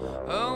Oh,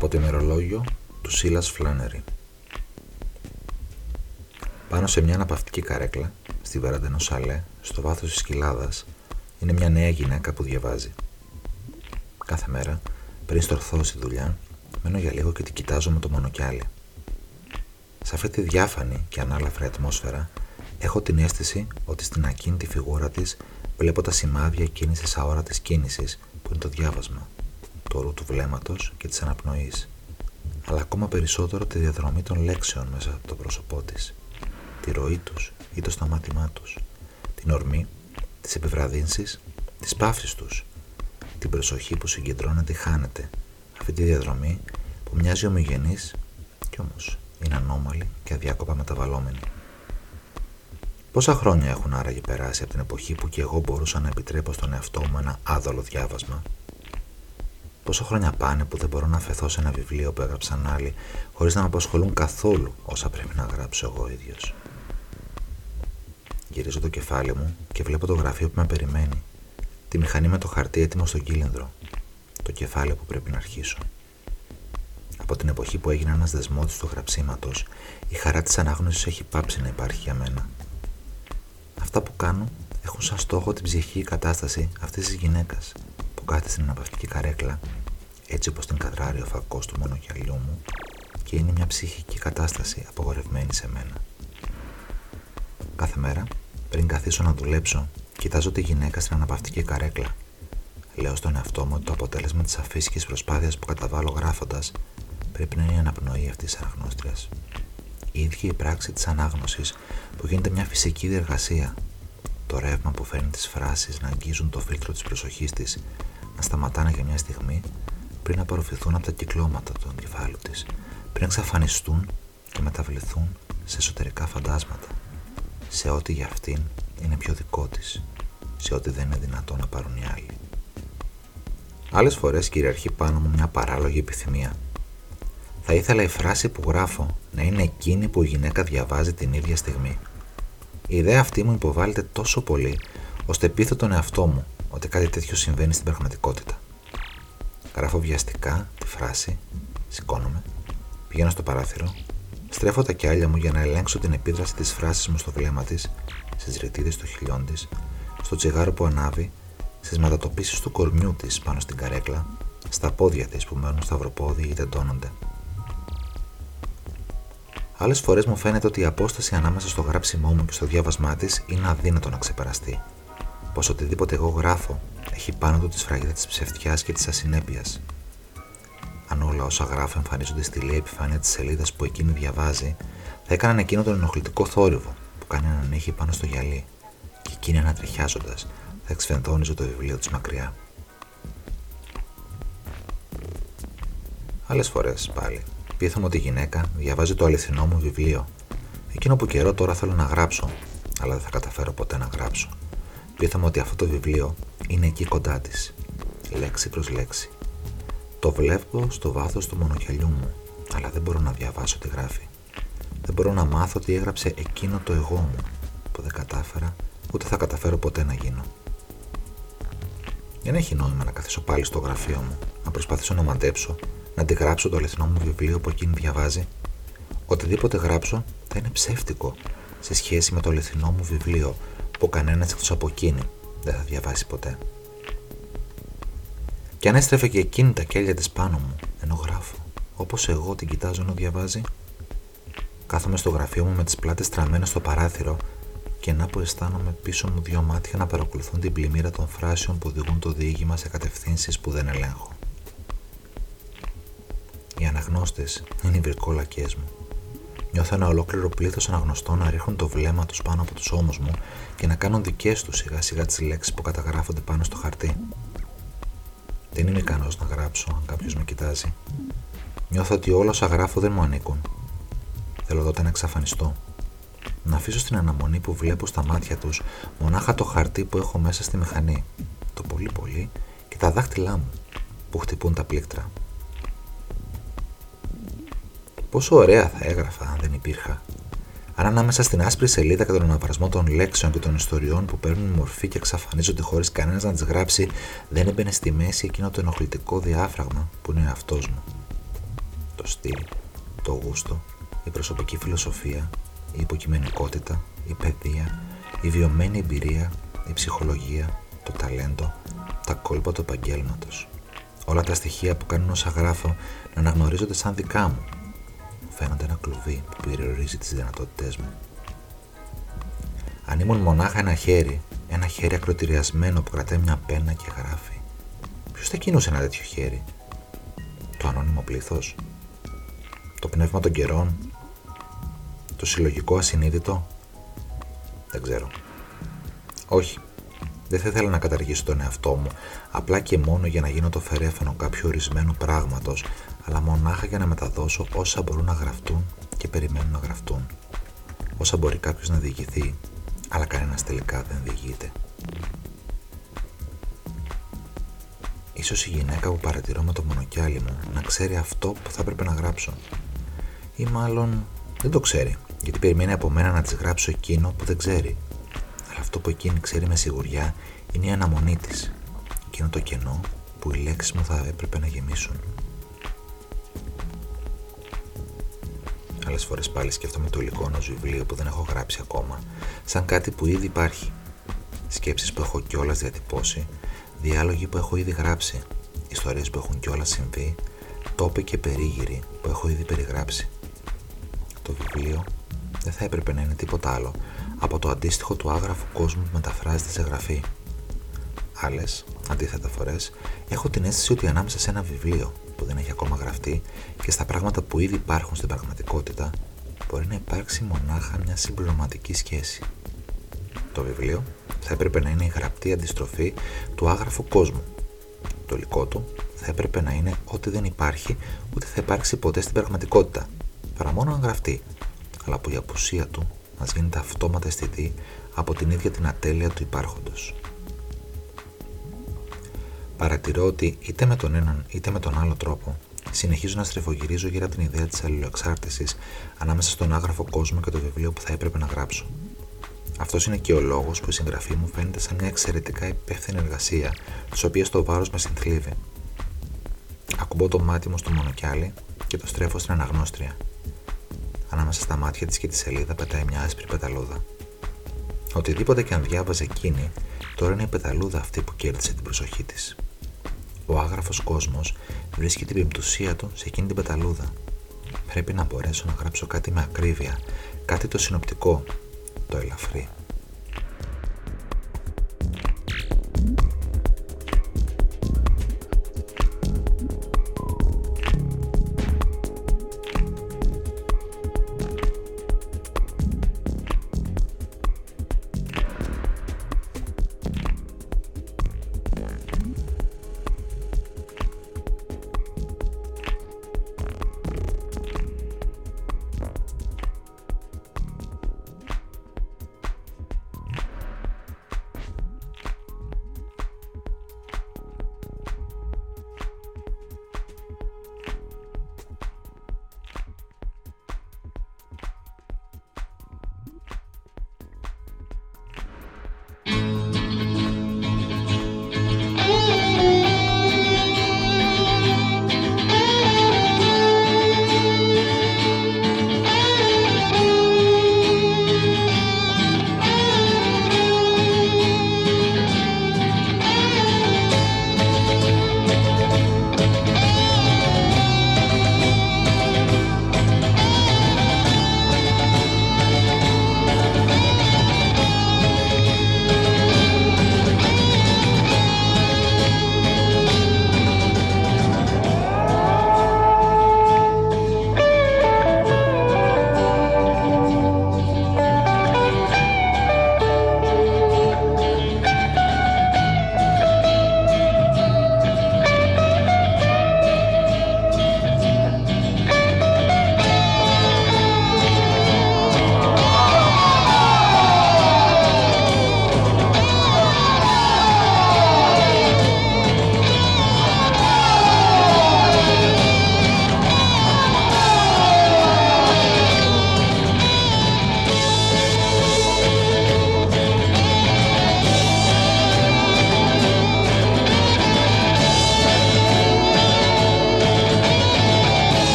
Από το ημερολόγιο του Σίλας Φλάνερη. Πάνω σε μια αναπαυτική καρέκλα, στη βεράντα ενός σαλέ, στο βάθος της κοιλάδας, είναι μια νέα γυναίκα που διαβάζει. Κάθε μέρα, πριν στορθώ στη δουλειά, μένω για λίγο και την κοιτάζω με το μονοκιάλι. Σε αυτή τη διάφανη και ανάλαφρη ατμόσφαιρα, έχω την αίσθηση ότι στην ακίνητη φιγούρα της βλέπω τα σημάδια εκείνης της αόρατης κίνησης που είναι το διάβασμα, το ορού του βλέμματος και της αναπνοής, αλλά ακόμα περισσότερο τη διαδρομή των λέξεων μέσα από το πρόσωπό της, τη ροή τους ή το σταμάτημά τους, την ορμή, τις επιβραδύνσεις, τις παύσεις τους, την προσοχή που συγκεντρώνεται χάνεται, αυτή τη διαδρομή που μοιάζει ομογενής κι όμως είναι ανώμαλη και αδιάκοπα μεταβαλλόμενη. Πόσα χρόνια έχουν άραγε περάσει από την εποχή που και εγώ μπορούσα να επιτρέπω στον εαυτό μου ένα άδολο διάβασμα; Πόσα χρόνια πάνε που δεν μπορώ να αφαιθώ σε ένα βιβλίο που έγραψαν άλλοι χωρίς να με απασχολούν καθόλου όσα πρέπει να γράψω εγώ ίδιος. Γυρίζω το κεφάλι μου και βλέπω το γραφείο που με περιμένει. Τη μηχανή με το χαρτί έτοιμο στον κύλινδρο. Το κεφάλαιο που πρέπει να αρχίσω. Από την εποχή που έγινε ένας δεσμότης του γραψίματος, η χαρά της ανάγνωσης έχει πάψει να υπάρχει για μένα. Αυτά που κάνω έχουν σαν στόχο την ψυχική κατάσταση αυτής της γυναίκας που κάθεται στην αναπαυτική καρέκλα, έτσι όπως την καδράρει ο φακός του μονοκιαλιού μου, και είναι μια ψυχική κατάσταση απογορευμένη σε μένα. Κάθε μέρα, πριν καθίσω να δουλέψω, κοιτάζω τη γυναίκα στην αναπαυτική καρέκλα. Λέω στον εαυτό μου ότι το αποτέλεσμα της αφύσικης προσπάθειας που καταβάλω γράφοντας πρέπει να είναι η αναπνοή αυτής της αναγνώστριας. Η ίδια η πράξη της ανάγνωσης που γίνεται μια φυσική διεργασία. Το ρεύμα που φέρνει τις φράσεις να αγγίζουν το φίλτρο της προσοχής της, να σταματάνε για μια στιγμή πριν να απορροφηθούν από τα κυκλώματα του εγκεφάλου της, πριν εξαφανιστούν και μεταβληθούν σε εσωτερικά φαντάσματα, σε ό,τι για αυτήν είναι πιο δικό της, σε ό,τι δεν είναι δυνατό να πάρουν οι άλλοι. Άλλες φορές κυριαρχεί πάνω μου μια παράλογη επιθυμία θα ήθελα η φράση που γράφω να είναι εκείνη που η γυναίκα διαβάζει την ίδια στιγμή. Η ιδέα αυτή μου υποβάλλεται τόσο πολύ, ώστε πείθω τον εαυτό μου ότι κάτι τέτοιο συμβαίνει στην πραγματικότητα. Γράφω βιαστικά τη φράση, σηκώνομαι, πηγαίνω στο παράθυρο, στρέφω τα κιάλια μου για να ελέγξω την επίδραση της φράσης μου στο βλέμμα της, στις ρητίδε των χιλιών της, στο τσιγάρο που ανάβει, στις μετατοπίσει του κορμιού της πάνω στην καρέκλα, στα πόδια της που μένουν σταυροπόδι ή τεντώνονται. Άλλες φορές μου φαίνεται ότι η απόσταση ανάμεσα στο γράψιμό μου και στο διάβασμά της είναι αδύνατο να ξεπεραστεί. Πως οτιδήποτε εγώ γράφω έχει πάνω του τη σφραγίδα της ψευτιάς και της ασυνέπειας. Αν όλα όσα γράφω εμφανίζονται στη λέει επιφάνεια της σελίδας που εκείνη διαβάζει, θα έκαναν εκείνο τον ενοχλητικό θόρυβο που κάνει να ανέχει πάνω στο γυαλί, και εκείνη ανατριχιάζοντας θα εξφενδόνιζε το βιβλίο της μακριά. Άλλες φορές πάλι Πείθαμε ότι η γυναίκα διαβάζει το αληθινό μου βιβλίο. Εκείνο που καιρό τώρα θέλω να γράψω, αλλά δεν θα καταφέρω ποτέ να γράψω. Πείθαμε ότι αυτό το βιβλίο είναι εκεί κοντά της, λέξη προς λέξη. Το βλέπω στο βάθος του μονοχελιού μου, αλλά δεν μπορώ να διαβάσω τι γράφει. Δεν μπορώ να μάθω τι έγραψε εκείνο το εγώ μου, που δεν κατάφερα ούτε θα καταφέρω ποτέ να γίνω. Δεν έχει νόημα να καθίσω πάλι στο γραφείο μου, να προσπαθήσω να μαντέψω να αντιγράψω το αληθινό μου βιβλίο που εκείνη διαβάζει. Οτιδήποτε γράψω θα είναι ψεύτικο σε σχέση με το αληθινό μου βιβλίο που κανένας εκτός από εκείνη δεν θα διαβάσει ποτέ. Και αν έστρεφε και εκείνη τα κέλια της πάνω μου ενώ γράφω, όπως εγώ την κοιτάζω ενώ διαβάζει, κάθομαι στο γραφείο μου με τις πλάτες στραμμένες στο παράθυρο και να που αισθάνομαι πίσω μου δύο μάτια να παρακολουθούν την πλημμύρα των φράσεων που οδηγούν το διήγημα σε κατευθύνσεις που δεν ελέγχω. Οι αναγνώστες είναι οι βρικόλακέ μου. Νιώθω ένα ολόκληρο πλήθος αναγνωστών να ρίχνουν το βλέμμα τους πάνω από τους ώμους μου και να κάνουν δικές τους σιγά σιγά τις λέξεις που καταγράφονται πάνω στο χαρτί. Δεν είμαι ικανός να γράψω αν κάποιος με κοιτάζει. Νιώθω ότι όλα όσα γράφω δεν μου ανήκουν. Θέλω τότε να εξαφανιστώ. Να αφήσω στην αναμονή που βλέπω στα μάτια τους μονάχα το χαρτί που έχω μέσα στη μηχανή. Το πολύ πολύ και τα δάχτυλά μου που χτυπούν τα πλήκτρα. Πόσο ωραία θα έγραφα αν δεν υπήρχα. Αν ανάμεσα στην άσπρη σελίδα και τον αναβρασμό των λέξεων και των ιστοριών που παίρνουν μορφή και εξαφανίζονται χωρίς κανένας να τις γράψει, δεν έμπαινε στη μέση εκείνο το ενοχλητικό διάφραγμα που είναι ο εαυτός μου. Το στυλ, το γούστο, η προσωπική φιλοσοφία, η υποκειμενικότητα, η παιδεία, η βιωμένη εμπειρία, η ψυχολογία, το ταλέντο, τα κόλπα του επαγγέλματος. Όλα τα στοιχεία που κάνουν όσα γράφω να αναγνωρίζονται σαν δικά μου φαίνονται ένα κλουβί που περιορίζει τις δυνατότητές μου. Αν ήμουν μονάχα ένα χέρι, ένα χέρι ακροτηριασμένο που κρατάει μια πένα και γράφει, ποιος θα κινούσε ένα τέτοιο χέρι, το ανώνυμο πλήθος, το πνεύμα των καιρών, το συλλογικό ασυνείδητο, δεν ξέρω. Όχι, δεν θα ήθελα να καταργήσω τον εαυτό μου, απλά και μόνο για να γίνω το φερέφανο κάποιου ορισμένου πράγματος, αλλά μονάχα για να μεταδώσω όσα μπορούν να γραφτούν και περιμένουν να γραφτούν. Όσα μπορεί κάποιος να διηγηθεί, αλλά κανένας τελικά δεν διηγείται. Ίσως η γυναίκα που παρατηρώ με το μονοκιάλι μου να ξέρει αυτό που θα έπρεπε να γράψω. Ή μάλλον δεν το ξέρει, γιατί περιμένει από μένα να της γράψω εκείνο που δεν ξέρει. Αυτό που εκείνη ξέρει με σιγουριά είναι η αναμονή της. Εκείνο το κενό που οι λέξεις μου θα έπρεπε να γεμίσουν. Άλλες φορές πάλι σκέφτομαι το υλικό ενός βιβλίου που δεν έχω γράψει ακόμα, σαν κάτι που ήδη υπάρχει. Σκέψεις που έχω κιόλας διατυπώσει, διάλογοι που έχω ήδη γράψει, ιστορίες που έχουν κιόλας συμβεί, τόποι και περίγυροι που έχω ήδη περιγράψει. Το βιβλίο δεν θα έπρεπε να είναι τίποτα άλλο από το αντίστοιχο του άγραφου κόσμου που μεταφράζεται σε γραφή. Άλλες, αντίθετα φορές, έχω την αίσθηση ότι ανάμεσα σε ένα βιβλίο που δεν έχει ακόμα γραφτεί και στα πράγματα που ήδη υπάρχουν στην πραγματικότητα, μπορεί να υπάρξει μονάχα μια συμπληρωματική σχέση. Το βιβλίο θα έπρεπε να είναι η γραπτή αντιστροφή του άγραφου κόσμου. Το υλικό του θα έπρεπε να είναι ό,τι δεν υπάρχει ούτε θα υπάρξει ποτέ στην πραγματικότητα, παρά μόνο αν γραφτεί, αλλά που η απουσία του μα γίνεται αυτόματα αισθητή από την ίδια την ατέλεια του υπάρχοντος. Παρατηρώ ότι είτε με τον έναν είτε με τον άλλο τρόπο συνεχίζω να στρεφογυρίζω γύρω από την ιδέα της αλληλοεξάρτησης ανάμεσα στον άγραφο κόσμο και το βιβλίο που θα έπρεπε να γράψω. Αυτός είναι και ο λόγος που η συγγραφή μου φαίνεται σαν μια εξαιρετικά υπεύθυνη εργασία, της οποίας το βάρος με συνθλίβει. Ακουμπώ το μάτι μου στο μονοκιάλι και το στρέφω στην αναγνώστρια. Ανάμεσα στα μάτια της και τη σελίδα πετάει μια άσπρη πεταλούδα. Οτιδήποτε και αν διάβαζε εκείνη, τώρα είναι η πεταλούδα αυτή που κέρδισε την προσοχή της. Ο άγραφος κόσμος βρίσκει την πεμπτουσία του σε εκείνη την πεταλούδα. Πρέπει να μπορέσω να γράψω κάτι με ακρίβεια, κάτι το συνοπτικό, το ελαφρύ.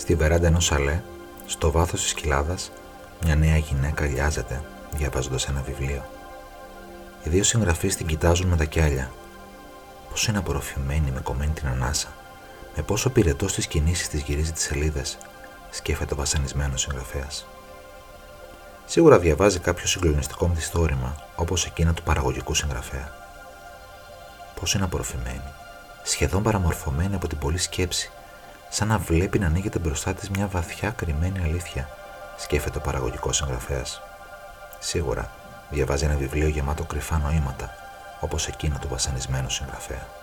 Στη βεράντα ενός σαλέ, στο βάθος της κοιλάδας, μια νέα γυναίκα λιάζεται διαβάζοντας ένα βιβλίο. Οι δύο συγγραφείς την κοιτάζουν με τα κιάλια. Πώ είναι απορροφημένη με κομμένη την ανάσα, με πόσο πυρετό στις κινήσεις της γυρίζει τις σελίδες, σκέφτεται ο βασανισμένος συγγραφέας. Σίγουρα διαβάζει κάποιο συγκλονιστικό μυθιστόρημα, όπως εκείνα του παραγωγικού συγγραφέα. Πώ είναι απορροφημένη, σχεδόν παραμορφωμένη από την πολλή σκέψη, σαν να βλέπει να ανοίγεται μπροστά της μια βαθιά κρυμμένη αλήθεια, σκέφτεται ο παραγωγικός συγγραφέας. Σίγουρα διαβάζει ένα βιβλίο γεμάτο κρυφά νοήματα, όπως εκείνο του βασανισμένου συγγραφέα.